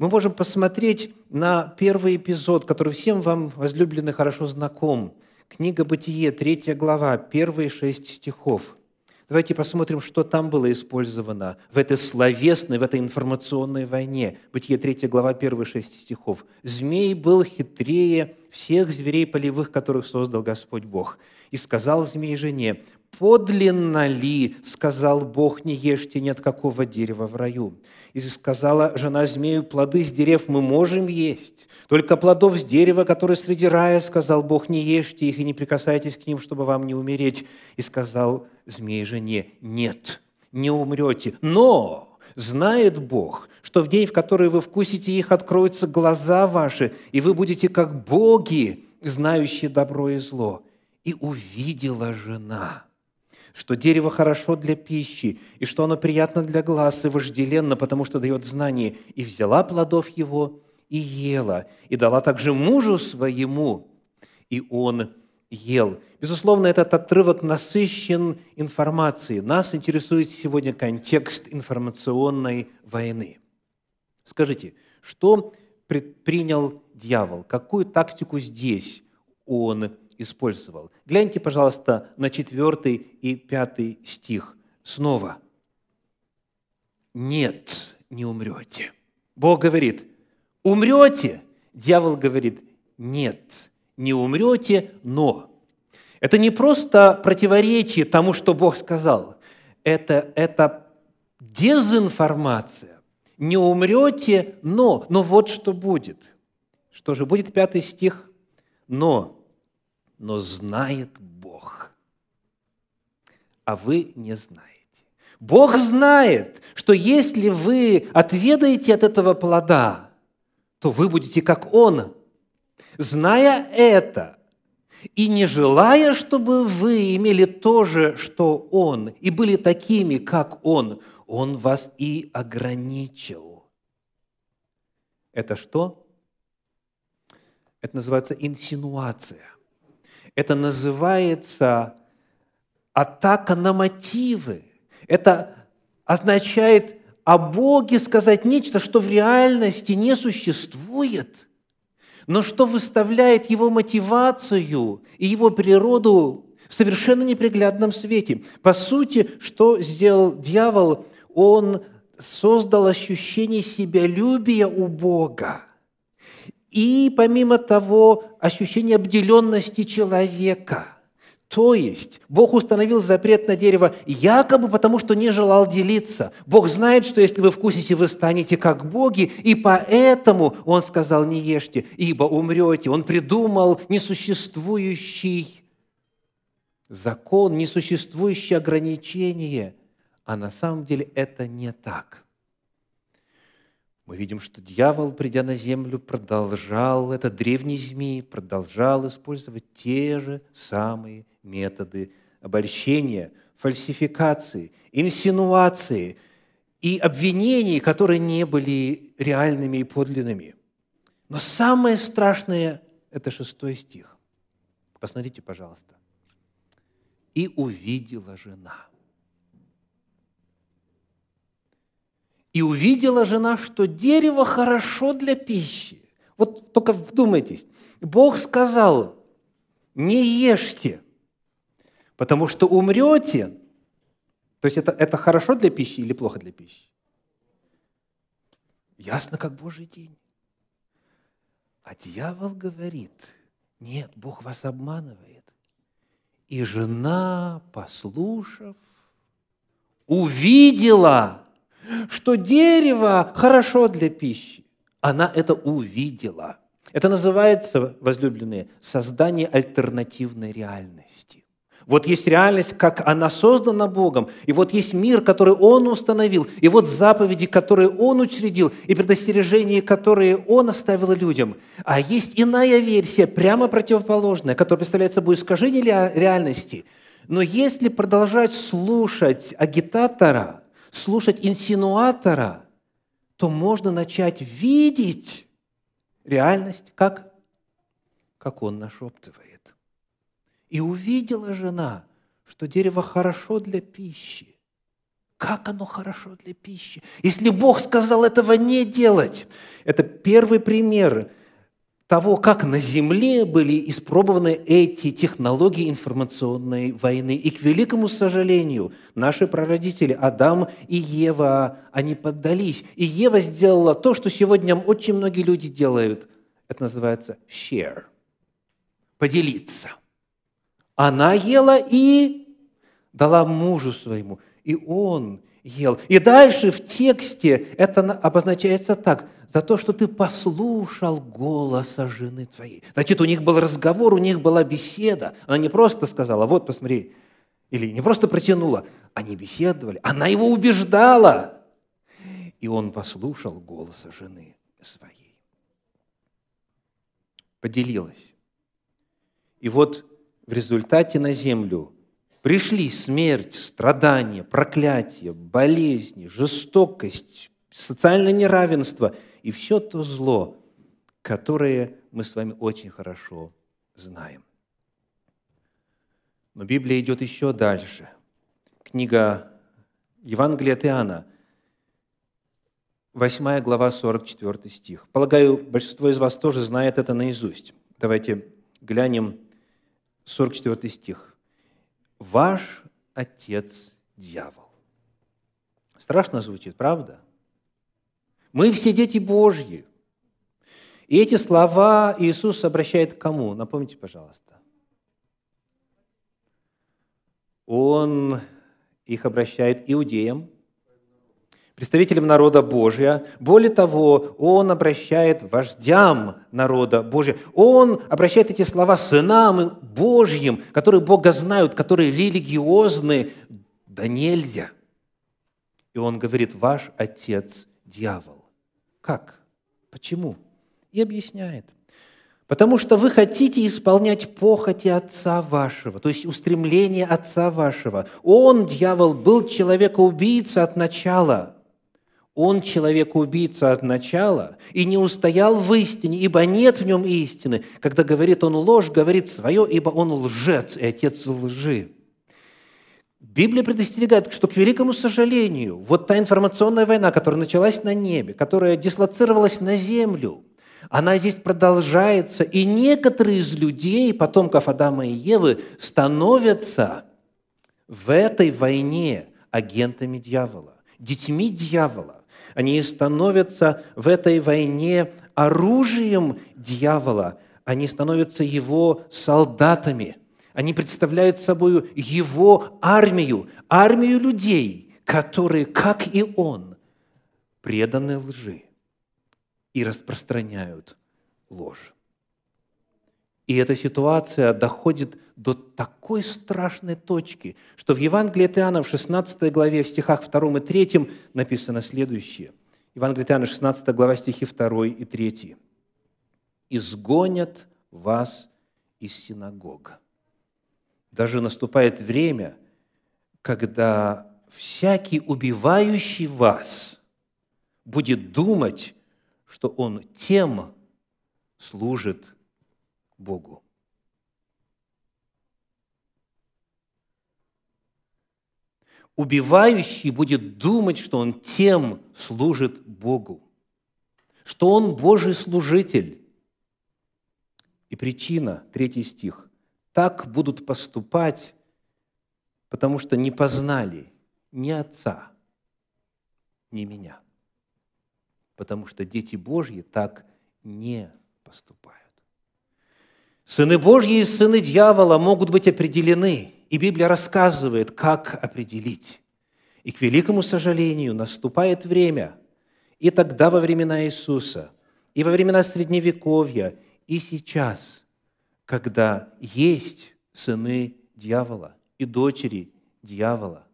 мы можем посмотреть на первый эпизод, который всем вам, возлюбленный, хорошо знаком. Книга «Бытие», третья глава, первые шесть стихов – Давайте посмотрим, что там было использовано в этой словесной, в этой информационной войне. Бытие 3 глава, 1 6 стихов. «Змей был хитрее всех зверей полевых, которых создал Господь Бог. И сказал змей жене, подлинно ли, сказал Бог, не ешьте ни от какого дерева в раю. И сказала жена змею, плоды с дерев мы можем есть, только плодов с дерева, которые среди рая, сказал Бог, не ешьте их и не прикасайтесь к ним, чтобы вам не умереть. И сказал змей жене, нет, не умрете, но знает Бог, что в день, в который вы вкусите их, откроются глаза ваши, и вы будете как боги, знающие добро и зло. И увидела жена – что дерево хорошо для пищи, и что оно приятно для глаз и вожделенно, потому что дает знание, и взяла плодов его и ела, и дала также мужу своему, и он ел. Безусловно, этот отрывок насыщен информацией. Нас интересует сегодня контекст информационной войны. Скажите, что предпринял дьявол? Какую тактику здесь он использовал. Гляньте, пожалуйста, на четвертый и пятый стих снова. «Нет, не умрете». Бог говорит, «Умрете». Дьявол говорит, «Нет, не умрете, но». Это не просто противоречие тому, что Бог сказал. Это, это дезинформация. Не умрете, но. Но вот что будет. Что же будет пятый стих? Но но знает Бог, а вы не знаете. Бог знает, что если вы отведаете от этого плода, то вы будете как Он. Зная это, и не желая, чтобы вы имели то же, что Он, и были такими, как Он, Он вас и ограничил. Это что? Это называется инсинуация – это называется атака на мотивы. Это означает о Боге сказать нечто, что в реальности не существует, но что выставляет его мотивацию и его природу в совершенно неприглядном свете. По сути, что сделал дьявол? Он создал ощущение себялюбия у Бога – и, помимо того, ощущение обделенности человека. То есть Бог установил запрет на дерево якобы потому, что не желал делиться. Бог знает, что если вы вкусите, вы станете как боги, и поэтому Он сказал, не ешьте, ибо умрете. Он придумал несуществующий закон, несуществующее ограничение, а на самом деле это не так – мы видим, что дьявол, придя на землю, продолжал, это древний змей, продолжал использовать те же самые методы обольщения, фальсификации, инсинуации и обвинений, которые не были реальными и подлинными. Но самое страшное – это шестой стих. Посмотрите, пожалуйста. «И увидела жена». И увидела жена, что дерево хорошо для пищи. Вот только вдумайтесь. Бог сказал, не ешьте, потому что умрете. То есть это, это хорошо для пищи или плохо для пищи? Ясно, как Божий день. А дьявол говорит, нет, Бог вас обманывает. И жена, послушав, увидела, что дерево хорошо для пищи. Она это увидела. Это называется, возлюбленные, создание альтернативной реальности. Вот есть реальность, как она создана Богом, и вот есть мир, который Он установил, и вот заповеди, которые Он учредил, и предостережения, которые Он оставил людям. А есть иная версия, прямо противоположная, которая представляет собой искажение реальности. Но если продолжать слушать агитатора – слушать инсинуатора, то можно начать видеть реальность, как, как он нашептывает. И увидела жена, что дерево хорошо для пищи. Как оно хорошо для пищи? Если Бог сказал этого не делать, Это первый пример того, как на Земле были испробованы эти технологии информационной войны. И, к великому сожалению, наши прародители Адам и Ева, они поддались. И Ева сделала то, что сегодня очень многие люди делают. Это называется share – поделиться. Она ела и дала мужу своему, и он ел. И дальше в тексте это обозначается так – за то, что ты послушал голоса жены твоей. Значит, у них был разговор, у них была беседа. Она не просто сказала, вот посмотри, или не просто протянула, они беседовали. Она его убеждала. И он послушал голоса жены своей. Поделилась. И вот в результате на землю пришли смерть, страдания, проклятие, болезни, жестокость, социальное неравенство – и все то зло, которое мы с вами очень хорошо знаем. Но Библия идет еще дальше. Книга Евангелия от Иоанна, 8 глава, 44 стих. Полагаю, большинство из вас тоже знает это наизусть. Давайте глянем 44 стих. «Ваш отец – дьявол». Страшно звучит, правда? Мы все дети Божьи. И эти слова Иисус обращает к кому? Напомните, пожалуйста. Он их обращает иудеям, представителям народа Божия. Более того, Он обращает вождям народа Божия. Он обращает эти слова сынам Божьим, которые Бога знают, которые религиозны, да нельзя. И Он говорит, ваш отец – дьявол. Как? Почему? И объясняет. Потому что вы хотите исполнять похоти Отца вашего, то есть устремление Отца вашего. Он, дьявол, был человека-убийца от начала. Он человека-убийца от начала и не устоял в истине, ибо нет в нем истины. Когда говорит он ложь, говорит свое, ибо он лжец и отец лжи. Библия предостерегает, что, к великому сожалению, вот та информационная война, которая началась на небе, которая дислоцировалась на землю, она здесь продолжается, и некоторые из людей, потомков Адама и Евы, становятся в этой войне агентами дьявола, детьми дьявола. Они становятся в этой войне оружием дьявола, они становятся его солдатами – они представляют собой его армию, армию людей, которые, как и он, преданы лжи и распространяют ложь. И эта ситуация доходит до такой страшной точки, что в Евангелии от Иоанна в 16 главе, в стихах 2 и 3 написано следующее. Евангелие от Иоанна, 16 глава, стихи 2 и 3. «Изгонят вас из синагога, даже наступает время, когда всякий убивающий вас будет думать, что он тем служит Богу. Убивающий будет думать, что он тем служит Богу, что он Божий служитель. И причина, третий стих, так будут поступать, потому что не познали ни Отца, ни меня. Потому что дети Божьи так не поступают. Сыны Божьи и сыны дьявола могут быть определены, и Библия рассказывает, как определить. И, к великому сожалению, наступает время, и тогда во времена Иисуса, и во времена Средневековья, и сейчас – когда есть сыны дьявола и дочери дьявола,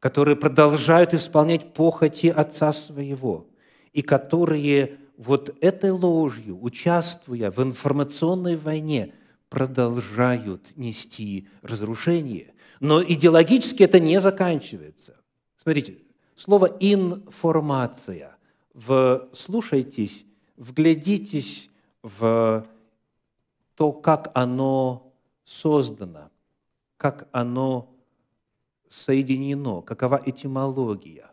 которые продолжают исполнять похоти отца своего, и которые вот этой ложью, участвуя в информационной войне, продолжают нести разрушение. Но идеологически это не заканчивается. Смотрите, слово «информация». Вслушайтесь, вглядитесь в то, как оно создано, как оно соединено, какова этимология.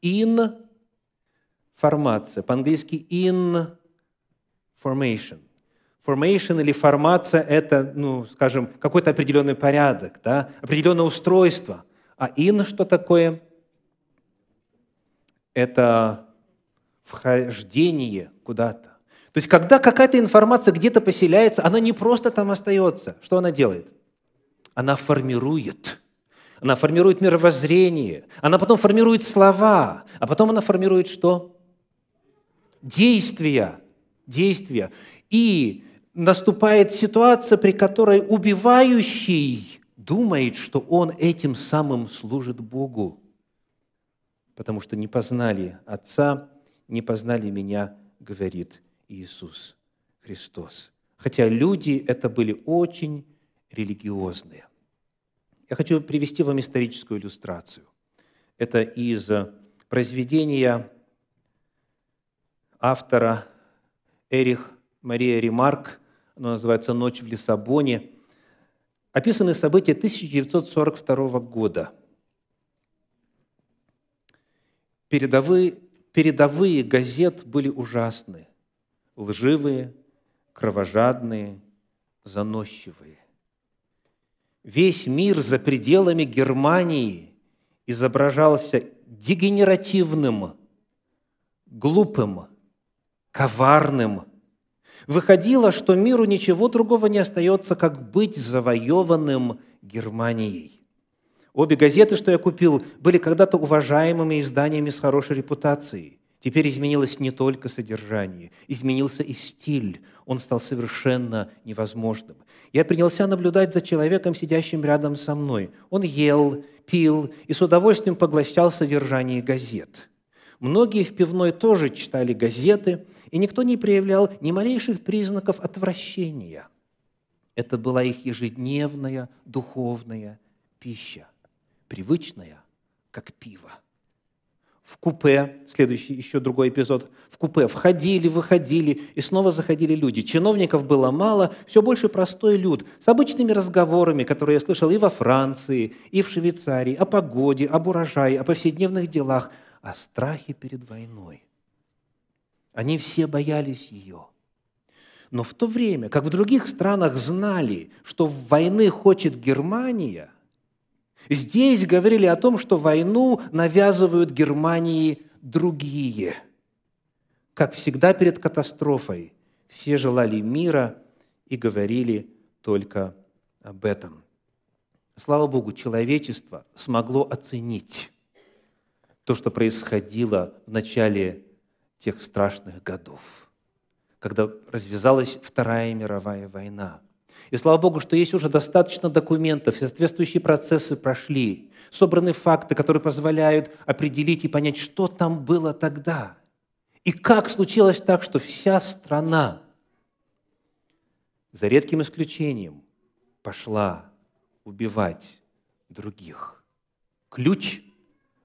Ин информация. По-английски information. Formation или формация – это, ну, скажем, какой-то определенный порядок, да? определенное устройство. А in что такое? Это вхождение куда-то. То есть, когда какая-то информация где-то поселяется, она не просто там остается. Что она делает? Она формирует. Она формирует мировоззрение. Она потом формирует слова. А потом она формирует что? Действия. Действия. И наступает ситуация, при которой убивающий думает, что он этим самым служит Богу, потому что не познали Отца, не познали Меня, говорит Иисус Христос. Хотя люди это были очень религиозные. Я хочу привести вам историческую иллюстрацию. Это из произведения автора Эрих Мария Ремарк оно называется «Ночь в Лиссабоне», описаны события 1942 года. Передовые, передовые газет были ужасны, лживые, кровожадные, заносчивые. Весь мир за пределами Германии изображался дегенеративным, глупым, коварным – выходило, что миру ничего другого не остается, как быть завоеванным Германией. Обе газеты, что я купил, были когда-то уважаемыми изданиями с хорошей репутацией. Теперь изменилось не только содержание, изменился и стиль. Он стал совершенно невозможным. Я принялся наблюдать за человеком, сидящим рядом со мной. Он ел, пил и с удовольствием поглощал содержание газет. Многие в пивной тоже читали газеты, и никто не проявлял ни малейших признаков отвращения. Это была их ежедневная духовная пища, привычная, как пиво. В купе, следующий еще другой эпизод, в купе входили, выходили, и снова заходили люди. Чиновников было мало, все больше простой люд, с обычными разговорами, которые я слышал и во Франции, и в Швейцарии, о погоде, об урожае, о повседневных делах – о страхе перед войной. Они все боялись ее. Но в то время, как в других странах знали, что войны хочет Германия, здесь говорили о том, что войну навязывают Германии другие. Как всегда перед катастрофой, все желали мира и говорили только об этом. Слава Богу, человечество смогло оценить то, что происходило в начале тех страшных годов, когда развязалась Вторая мировая война. И слава Богу, что есть уже достаточно документов, и соответствующие процессы прошли, собраны факты, которые позволяют определить и понять, что там было тогда. И как случилось так, что вся страна, за редким исключением, пошла убивать других. Ключ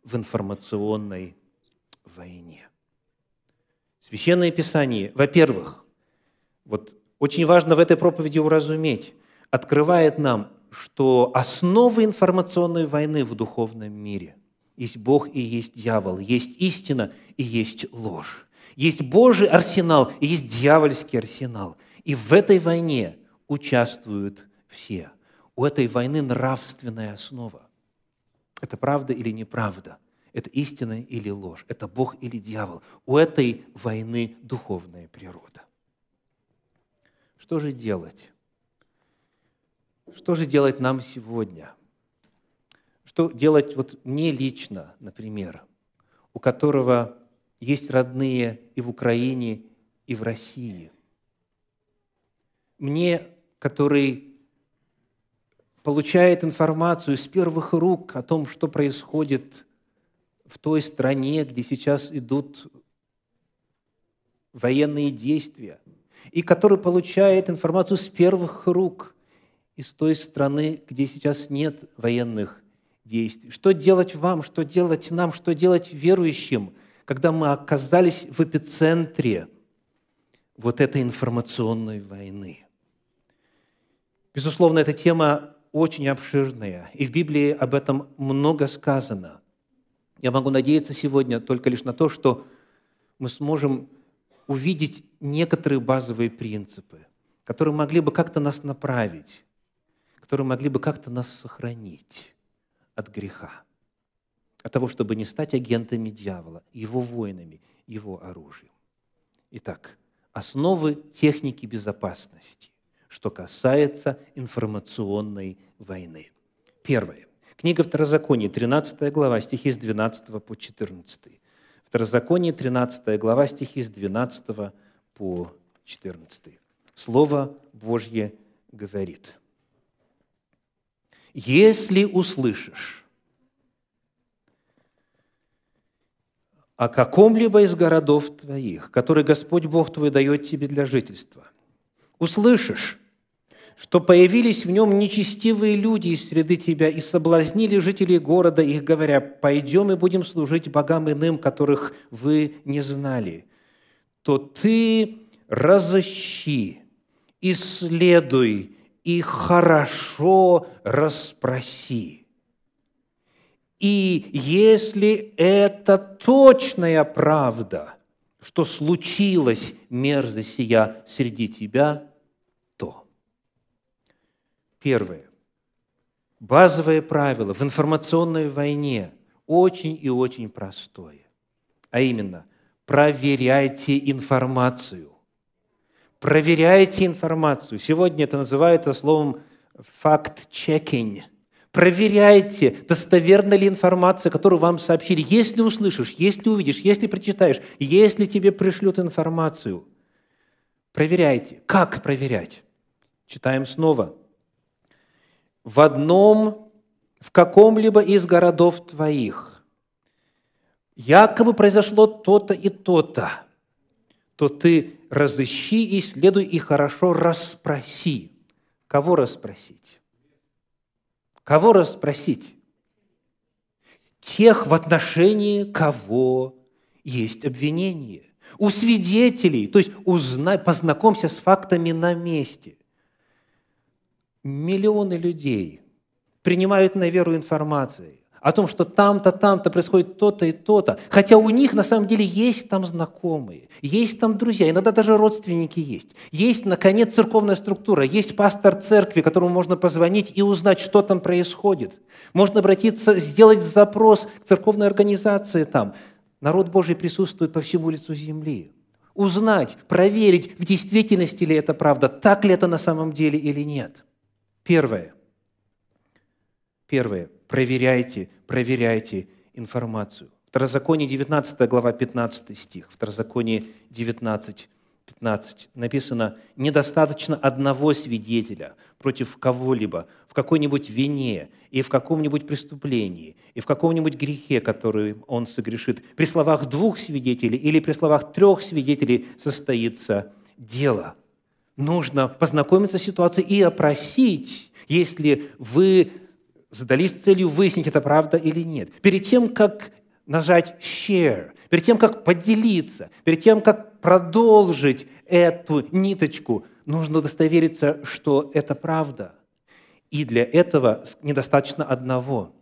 в информационной войне. Священное Писание, во-первых, вот очень важно в этой проповеди уразуметь, открывает нам, что основы информационной войны в духовном мире есть Бог и есть дьявол, есть истина и есть ложь. Есть Божий арсенал и есть дьявольский арсенал. И в этой войне участвуют все. У этой войны нравственная основа. Это правда или неправда? Это истина или ложь? Это Бог или дьявол? У этой войны духовная природа. Что же делать? Что же делать нам сегодня? Что делать вот мне лично, например, у которого есть родные и в Украине, и в России? Мне, который получает информацию с первых рук о том, что происходит в той стране, где сейчас идут военные действия, и который получает информацию с первых рук из той страны, где сейчас нет военных действий. Что делать вам, что делать нам, что делать верующим, когда мы оказались в эпицентре вот этой информационной войны? Безусловно, эта тема очень обширная, и в Библии об этом много сказано. Я могу надеяться сегодня только лишь на то, что мы сможем увидеть некоторые базовые принципы, которые могли бы как-то нас направить, которые могли бы как-то нас сохранить от греха, от того, чтобы не стать агентами дьявола, его воинами, его оружием. Итак, основы техники безопасности, что касается информационной войны. Первое. Книга Второзакония, 13 глава, стихи с 12 по 14. Второзаконие, 13 глава, стихи с 12 по 14. Слово Божье говорит. «Если услышишь о каком-либо из городов твоих, который Господь Бог твой дает тебе для жительства, услышишь, что появились в нем нечестивые люди из среды тебя и соблазнили жителей города, их говоря, пойдем и будем служить богам иным, которых вы не знали, то ты разыщи, исследуй и хорошо расспроси. И если это точная правда, что случилась мерзость сия среди тебя, Первое. Базовое правило в информационной войне очень и очень простое. А именно, проверяйте информацию. Проверяйте информацию. Сегодня это называется словом fact-checking. Проверяйте, достоверна ли информация, которую вам сообщили. Если услышишь, если увидишь, если прочитаешь, если тебе пришлют информацию, проверяйте. Как проверять? Читаем снова в одном, в каком-либо из городов твоих, якобы произошло то-то и то-то, то ты разыщи, исследуй и хорошо расспроси. Кого расспросить? Кого расспросить? Тех, в отношении кого есть обвинение. У свидетелей, то есть узнай, познакомься с фактами на месте – миллионы людей принимают на веру информации о том, что там-то, там-то происходит то-то и то-то, хотя у них на самом деле есть там знакомые, есть там друзья, иногда даже родственники есть. Есть, наконец, церковная структура, есть пастор церкви, которому можно позвонить и узнать, что там происходит. Можно обратиться, сделать запрос к церковной организации там. Народ Божий присутствует по всему лицу земли. Узнать, проверить, в действительности ли это правда, так ли это на самом деле или нет – Первое. Первое. Проверяйте, проверяйте информацию. Второзаконие 19 глава 15 стих. Второзаконие 19, 15 написано, недостаточно одного свидетеля против кого-либо в какой-нибудь вине и в каком-нибудь преступлении и в каком-нибудь грехе, который он согрешит. При словах двух свидетелей или при словах трех свидетелей состоится дело – нужно познакомиться с ситуацией и опросить, если вы задались целью выяснить, это правда или нет. Перед тем, как нажать «share», перед тем, как поделиться, перед тем, как продолжить эту ниточку, нужно удостовериться, что это правда. И для этого недостаточно одного.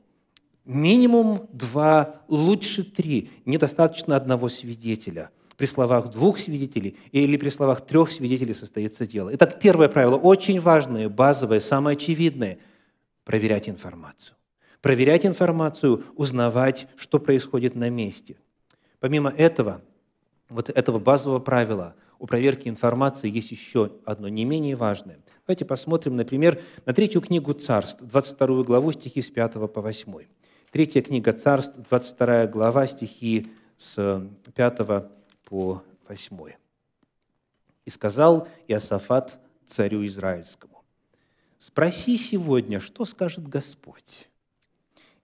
Минимум два, лучше три. Недостаточно одного свидетеля – при словах двух свидетелей или при словах трех свидетелей состоится дело. Итак, первое правило, очень важное, базовое, самое очевидное – проверять информацию. Проверять информацию, узнавать, что происходит на месте. Помимо этого, вот этого базового правила у проверки информации есть еще одно не менее важное. Давайте посмотрим, например, на третью книгу Царств, 22 главу, стихи с 5 по 8. Третья книга Царств, 22 глава, стихи с 5 по 8. «И сказал Иосафат царю Израильскому, «Спроси сегодня, что скажет Господь».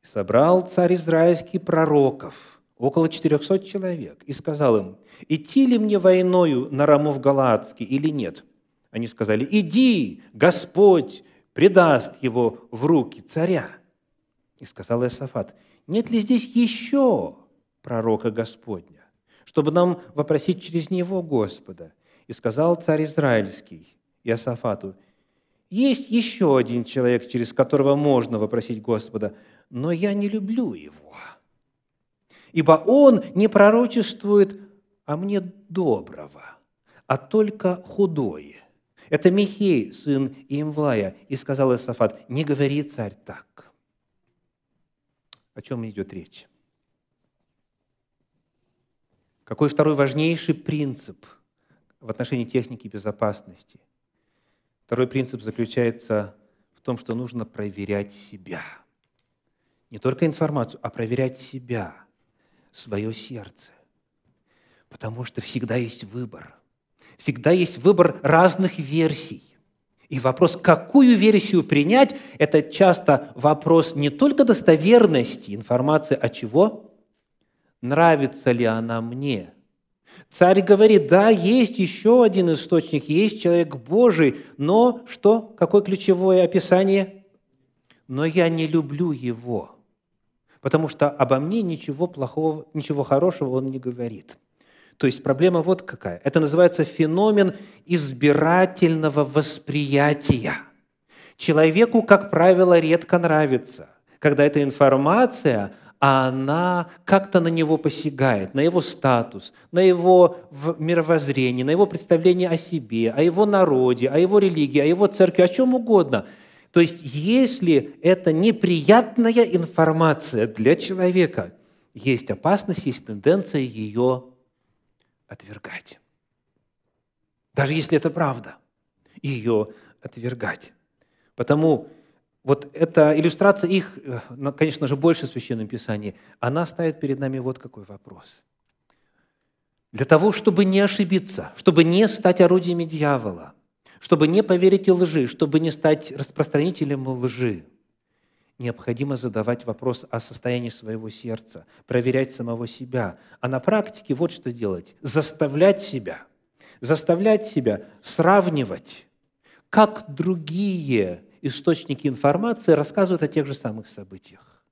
И собрал царь Израильский пророков, около 400 человек, и сказал им, «Идти ли мне войною на Рамов Галаадский или нет?» Они сказали, «Иди, Господь предаст его в руки царя». И сказал Иосафат, «Нет ли здесь еще пророка Господня?» Чтобы нам вопросить через него Господа. И сказал царь Израильский Иосафату, есть еще один человек, через которого можно вопросить Господа, но я не люблю его, ибо он не пророчествует а мне доброго, а только худое. Это Михей, сын Имвлая, и сказал Исафат, не говори, царь, так. О чем идет речь? Какой второй важнейший принцип в отношении техники безопасности? Второй принцип заключается в том, что нужно проверять себя. Не только информацию, а проверять себя, свое сердце. Потому что всегда есть выбор. Всегда есть выбор разных версий. И вопрос, какую версию принять, это часто вопрос не только достоверности информации, а чего? Нравится ли она мне? Царь говорит, да, есть еще один источник, есть человек Божий, но что? Какое ключевое описание? Но я не люблю его, потому что обо мне ничего плохого, ничего хорошего он не говорит. То есть проблема вот какая. Это называется феномен избирательного восприятия. Человеку, как правило, редко нравится, когда эта информация, она как-то на него посягает, на его статус, на его мировоззрение, на его представление о себе, о его народе, о его религии, о его церкви, о чем угодно. То есть, если это неприятная информация для человека, есть опасность, есть тенденция ее отвергать. Даже если это правда, ее отвергать. Потому вот эта иллюстрация их, э, конечно же, больше в Священном Писании, она ставит перед нами вот какой вопрос. Для того, чтобы не ошибиться, чтобы не стать орудиями дьявола, чтобы не поверить лжи, чтобы не стать распространителем лжи – необходимо задавать вопрос о состоянии своего сердца, проверять самого себя. А на практике вот что делать. Заставлять себя, заставлять себя сравнивать, как другие источники информации рассказывают о тех же самых событиях.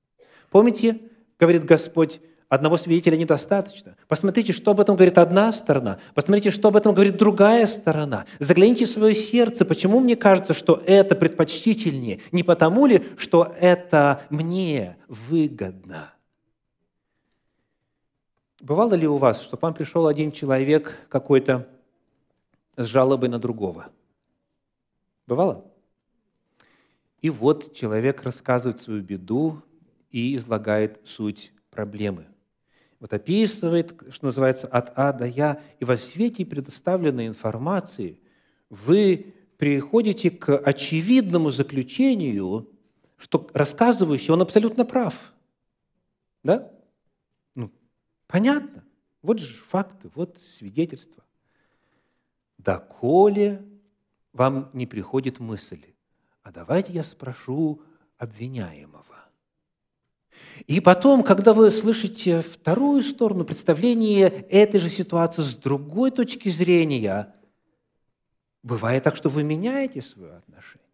Помните, говорит Господь, Одного свидетеля недостаточно. Посмотрите, что об этом говорит одна сторона. Посмотрите, что об этом говорит другая сторона. Загляните в свое сердце. Почему мне кажется, что это предпочтительнее? Не потому ли, что это мне выгодно? Бывало ли у вас, что к вам пришел один человек какой-то с жалобой на другого? Бывало? И вот человек рассказывает свою беду и излагает суть проблемы – вот описывает, что называется, от А до Я, и во свете предоставленной информации вы приходите к очевидному заключению, что рассказывающий, он абсолютно прав. Да? Ну, понятно. Вот же факты, вот свидетельства. Доколе вам не приходит мысль, а давайте я спрошу обвиняемого. И потом, когда вы слышите вторую сторону, представление этой же ситуации с другой точки зрения, бывает так, что вы меняете свое отношение.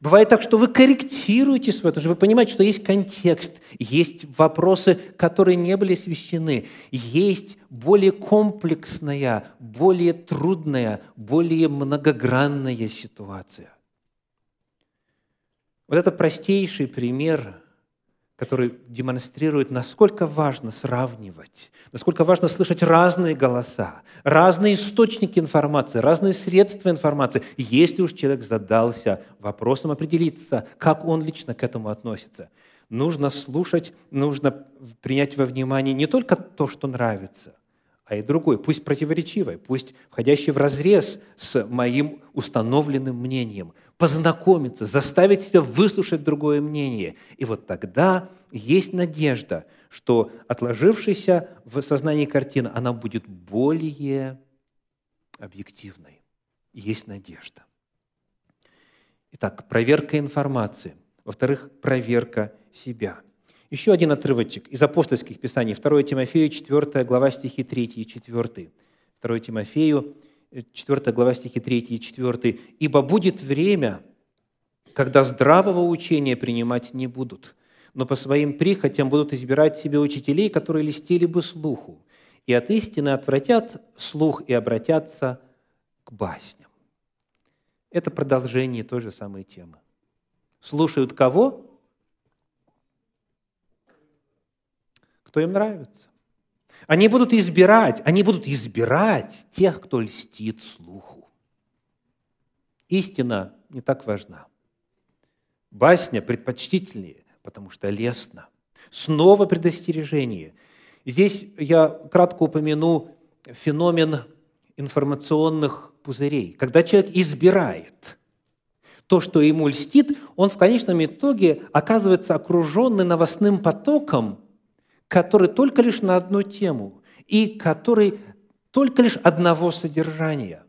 Бывает так, что вы корректируете свое отношение. Вы понимаете, что есть контекст, есть вопросы, которые не были освещены, есть более комплексная, более трудная, более многогранная ситуация. Вот это простейший пример который демонстрирует, насколько важно сравнивать, насколько важно слышать разные голоса, разные источники информации, разные средства информации, если уж человек задался вопросом определиться, как он лично к этому относится. Нужно слушать, нужно принять во внимание не только то, что нравится, а и другой, пусть противоречивый, пусть входящий в разрез с моим установленным мнением, познакомиться, заставить себя выслушать другое мнение. И вот тогда есть надежда, что отложившаяся в сознании картина, она будет более объективной. Есть надежда. Итак, проверка информации. Во-вторых, проверка себя – еще один отрывочек из апостольских писаний, 2 Тимофею, 4 глава, стихи 3 и 4. 2 Тимофею, 4 глава, стихи 3 и 4. «Ибо будет время, когда здравого учения принимать не будут, но по своим прихотям будут избирать себе учителей, которые листили бы слуху, и от истины отвратят слух и обратятся к басням». Это продолжение той же самой темы. Слушают кого? Кто им нравится. Они будут избирать, они будут избирать тех, кто льстит слуху. Истина не так важна. Басня предпочтительнее, потому что лестно. Снова предостережение. Здесь я кратко упомяну феномен информационных пузырей. Когда человек избирает то, что ему льстит, он в конечном итоге оказывается окруженный новостным потоком, который только лишь на одну тему и который только лишь одного содержания.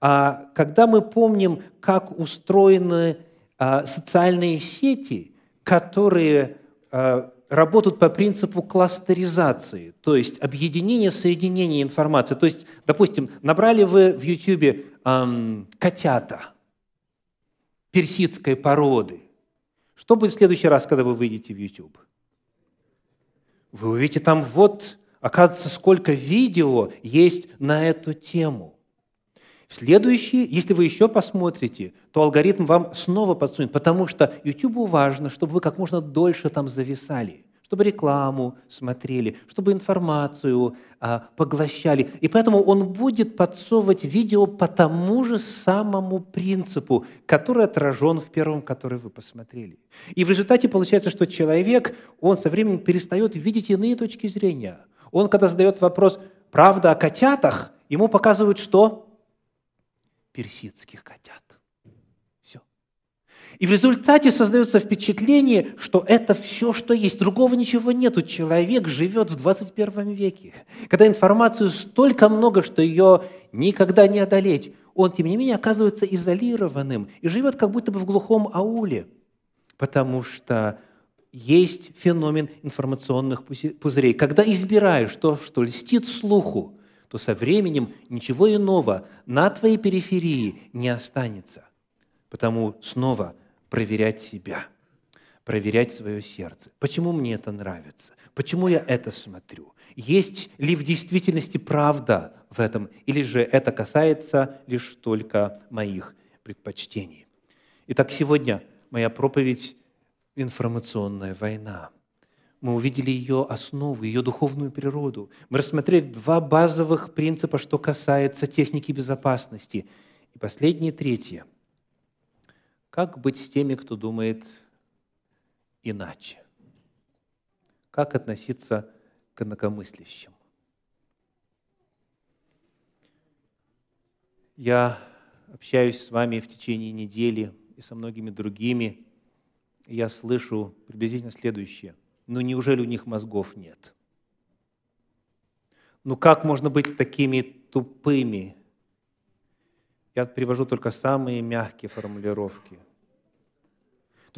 А когда мы помним, как устроены а, социальные сети, которые а, работают по принципу кластеризации, то есть объединения, соединения информации. То есть, допустим, набрали вы в YouTube эм, котята персидской породы. Что будет в следующий раз, когда вы выйдете в YouTube? Вы увидите там вот, оказывается, сколько видео есть на эту тему. В следующий, если вы еще посмотрите, то алгоритм вам снова подсунет, потому что YouTube важно, чтобы вы как можно дольше там зависали, чтобы рекламу смотрели, чтобы информацию а, поглощали. И поэтому он будет подсовывать видео по тому же самому принципу, который отражен в первом, который вы посмотрели. И в результате получается, что человек, он со временем перестает видеть иные точки зрения. Он, когда задает вопрос «правда о котятах?», ему показывают что? персидских котят. И в результате создается впечатление, что это все, что есть. Другого ничего нету. Человек живет в 21 веке, когда информации столько много, что ее никогда не одолеть. Он, тем не менее, оказывается изолированным и живет как будто бы в глухом ауле, потому что есть феномен информационных пузырей. Когда избираешь то, что льстит слуху, то со временем ничего иного на твоей периферии не останется. Потому снова проверять себя, проверять свое сердце. Почему мне это нравится? Почему я это смотрю? Есть ли в действительности правда в этом, или же это касается лишь только моих предпочтений? Итак, сегодня моя проповедь – информационная война – мы увидели ее основу, ее духовную природу. Мы рассмотрели два базовых принципа, что касается техники безопасности. И последнее, третье. Как быть с теми, кто думает иначе? Как относиться к инакомыслящим? Я общаюсь с вами в течение недели и со многими другими, и я слышу приблизительно следующее – ну неужели у них мозгов нет? Ну как можно быть такими тупыми? Я привожу только самые мягкие формулировки.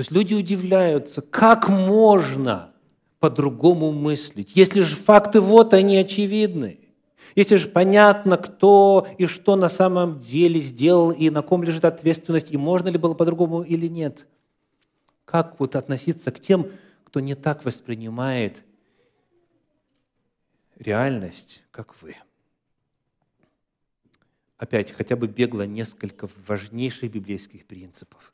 То есть люди удивляются, как можно по-другому мыслить, если же факты вот они очевидны. Если же понятно, кто и что на самом деле сделал, и на ком лежит ответственность, и можно ли было по-другому или нет. Как вот относиться к тем, кто не так воспринимает реальность, как вы. Опять, хотя бы бегло несколько важнейших библейских принципов.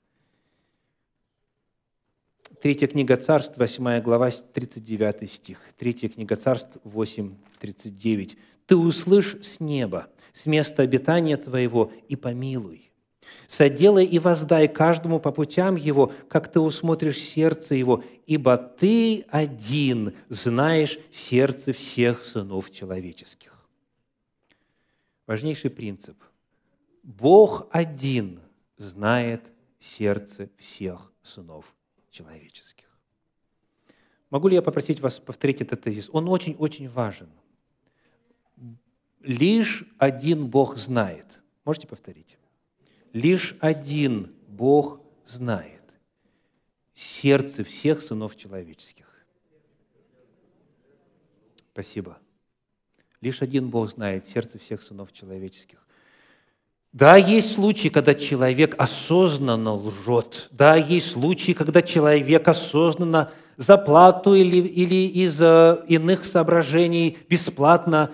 Третья книга Царств, 8 глава, 39 стих. Третья книга Царств, 8, 39. «Ты услышь с неба, с места обитания твоего, и помилуй, Соделай и воздай каждому по путям его, как ты усмотришь сердце его, ибо ты один знаешь сердце всех сынов человеческих. Важнейший принцип. Бог один знает сердце всех сынов человеческих. Могу ли я попросить вас повторить этот тезис? Он очень-очень важен. Лишь один Бог знает. Можете повторить? лишь один Бог знает сердце всех сынов человеческих. Спасибо. Лишь один Бог знает сердце всех сынов человеческих. Да, есть случаи, когда человек осознанно лжет. Да, есть случаи, когда человек осознанно за плату или, или из иных соображений бесплатно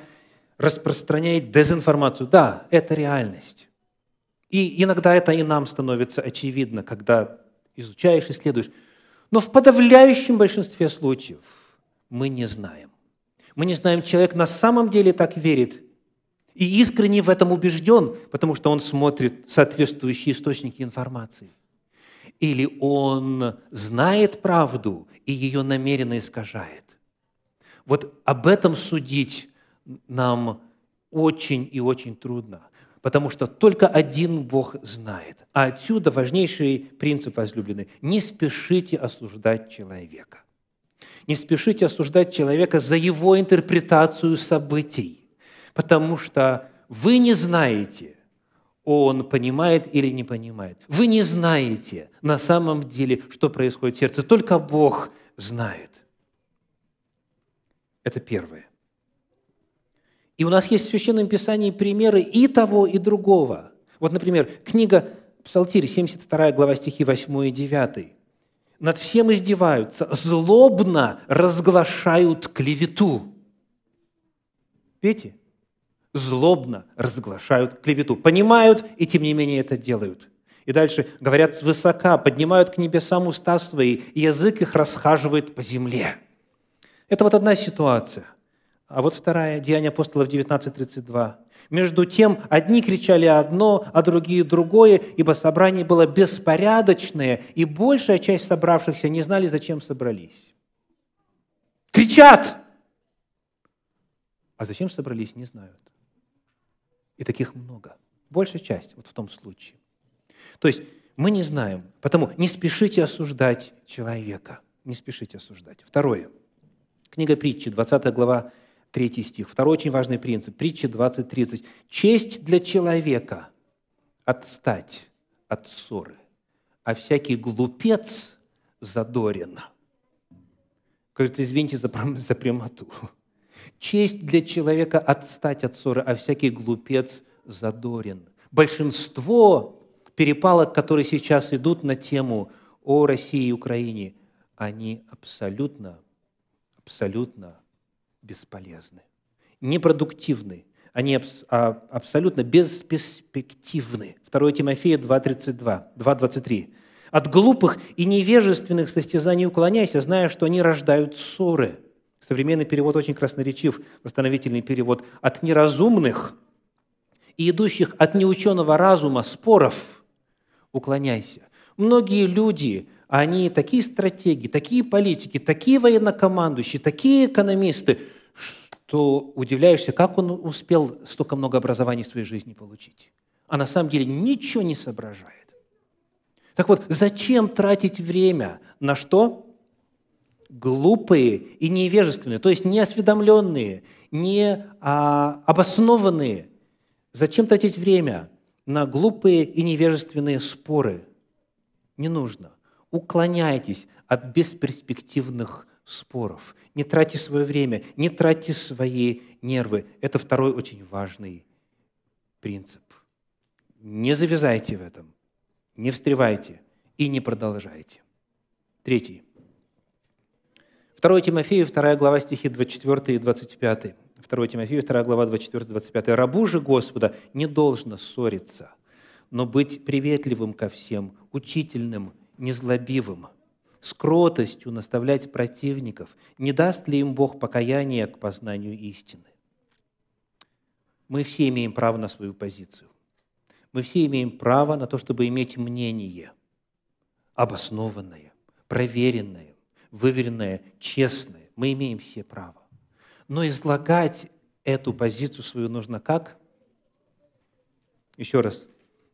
распространяет дезинформацию. Да, это реальность. И иногда это и нам становится очевидно, когда изучаешь, исследуешь. Но в подавляющем большинстве случаев мы не знаем. Мы не знаем, человек на самом деле так верит и искренне в этом убежден, потому что он смотрит соответствующие источники информации. Или он знает правду и ее намеренно искажает. Вот об этом судить нам очень и очень трудно, потому что только один Бог знает. А отсюда важнейший принцип возлюбленный – не спешите осуждать человека. Не спешите осуждать человека за его интерпретацию событий, потому что вы не знаете, он понимает или не понимает. Вы не знаете на самом деле, что происходит в сердце. Только Бог знает. Это первое. И у нас есть в Священном Писании примеры и того, и другого. Вот, например, книга Псалтирь, 72 глава стихи 8 и 9 над всем издеваются, злобно разглашают клевету. Видите? Злобно разглашают клевету. Понимают и тем не менее это делают. И дальше говорят свысока, поднимают к небесам уста свои, и язык их расхаживает по земле. Это вот одна ситуация. А вот вторая, Деяния апостолов 19.32. Между тем, одни кричали одно, а другие другое, ибо собрание было беспорядочное, и большая часть собравшихся не знали, зачем собрались. Кричат! А зачем собрались, не знают. И таких много. Большая часть вот в том случае. То есть мы не знаем, потому не спешите осуждать человека. Не спешите осуждать. Второе. Книга притчи, 20 глава, Третий стих. Второй очень важный принцип. Притча 20.30. «Честь для человека – отстать от ссоры, а всякий глупец задорен». Говорит, извините за, за прямоту. Честь для человека – отстать от ссоры, а всякий глупец задорен. Большинство перепалок, которые сейчас идут на тему о России и Украине, они абсолютно, абсолютно бесполезны, непродуктивны, они а, абсолютно бесперспективны. 2 Тимофея 2.32, 2.23. «От глупых и невежественных состязаний уклоняйся, зная, что они рождают ссоры». Современный перевод очень красноречив, восстановительный перевод. «От неразумных и идущих от неученого разума споров уклоняйся». Многие люди, они такие стратеги, такие политики, такие военнокомандующие, такие экономисты, что удивляешься, как он успел столько много образований в своей жизни получить. А на самом деле ничего не соображает. Так вот, зачем тратить время на что? Глупые и невежественные, то есть неосведомленные, не а, обоснованные. Зачем тратить время на глупые и невежественные споры? Не нужно уклоняйтесь от бесперспективных споров. Не тратьте свое время, не тратьте свои нервы. Это второй очень важный принцип. Не завязайте в этом, не встревайте и не продолжайте. Третий. 2 Тимофею, 2 глава, стихи 24 и 25. 2 Тимофею, 2 глава, 24-25. «Рабу же Господа не должно ссориться, но быть приветливым ко всем, учительным, незлобивым, с кротостью наставлять противников, не даст ли им Бог покаяния к познанию истины? Мы все имеем право на свою позицию. Мы все имеем право на то, чтобы иметь мнение обоснованное, проверенное, выверенное, честное. Мы имеем все право. Но излагать эту позицию свою нужно как? Еще раз.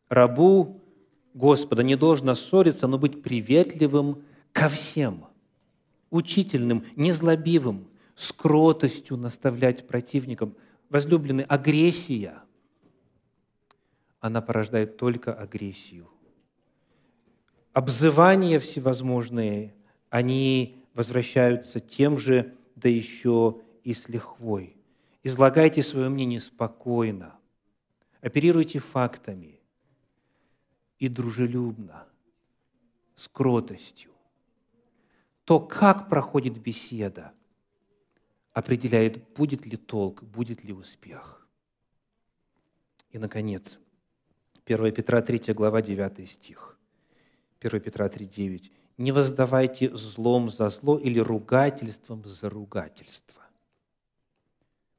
Рабу Господа не должно ссориться, но быть приветливым ко всем, учительным, незлобивым, с кротостью наставлять противникам. Возлюбленный, агрессия, она порождает только агрессию. Обзывания всевозможные, они возвращаются тем же, да еще и с лихвой. Излагайте свое мнение спокойно, оперируйте фактами – и дружелюбно, с кротостью. То, как проходит беседа, определяет, будет ли толк, будет ли успех. И, наконец, 1 Петра 3 глава 9 стих. 1 Петра 3, 9. «Не воздавайте злом за зло или ругательством за ругательство».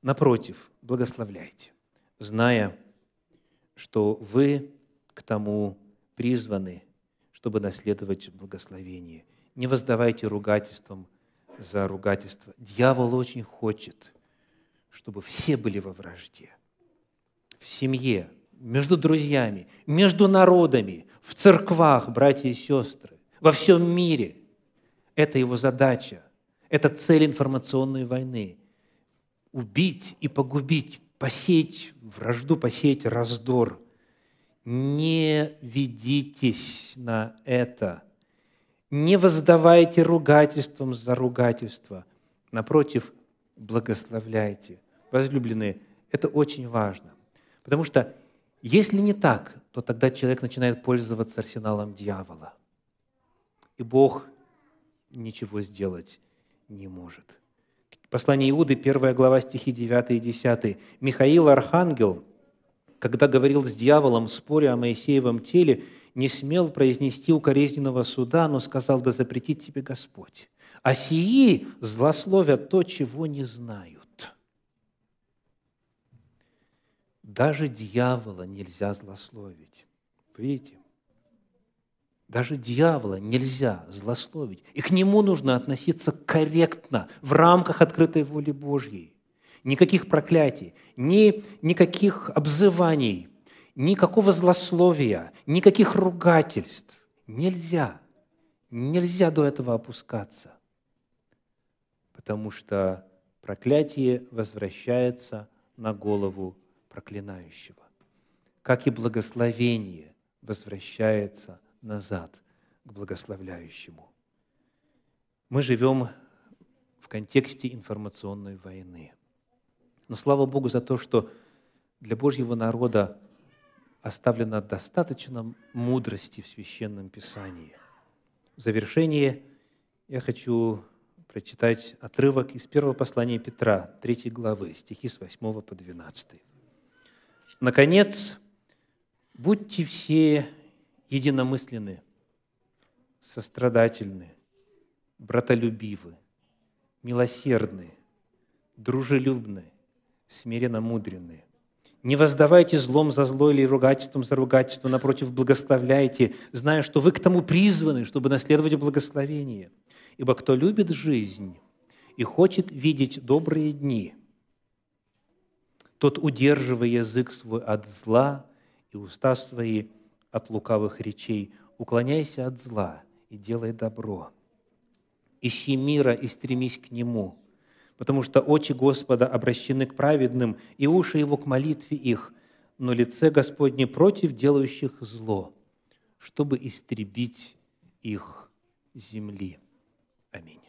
Напротив, благословляйте, зная, что вы к тому призваны, чтобы наследовать благословение. Не воздавайте ругательством за ругательство. Дьявол очень хочет, чтобы все были во вражде. В семье, между друзьями, между народами, в церквах, братья и сестры, во всем мире. Это его задача. Это цель информационной войны. Убить и погубить, посеять вражду, посеять раздор. Не ведитесь на это. Не воздавайте ругательством за ругательство. Напротив, благословляйте. Возлюбленные, это очень важно. Потому что если не так, то тогда человек начинает пользоваться арсеналом дьявола. И Бог ничего сделать не может. Послание Иуды, 1 глава, стихи 9 и 10. Михаил Архангел, когда говорил с дьяволом в споре о Моисеевом теле, не смел произнести укоризненного суда, но сказал, да запретит тебе Господь. А сии злословят то, чего не знают. Даже дьявола нельзя злословить. Видите? Даже дьявола нельзя злословить. И к нему нужно относиться корректно, в рамках открытой воли Божьей. Никаких проклятий, ни, никаких обзываний, никакого злословия, никаких ругательств. Нельзя. Нельзя до этого опускаться. Потому что проклятие возвращается на голову проклинающего, как и благословение возвращается назад к благословляющему. Мы живем в контексте информационной войны. Но слава Богу за то, что для Божьего народа оставлено достаточно мудрости в Священном Писании. В завершение я хочу прочитать отрывок из первого послания Петра, 3 главы, стихи с 8 по 12. Наконец, будьте все единомысленны, сострадательны, братолюбивы, милосердны, дружелюбны, смиренно мудренны. Не воздавайте злом за зло или ругательством за ругательство, напротив, благословляйте, зная, что вы к тому призваны, чтобы наследовать благословение. Ибо кто любит жизнь и хочет видеть добрые дни – тот удерживай язык свой от зла и уста свои от лукавых речей. Уклоняйся от зла и делай добро. Ищи мира и стремись к нему, потому что очи Господа обращены к праведным, и уши Его к молитве их, но лице Господне против делающих зло, чтобы истребить их земли. Аминь.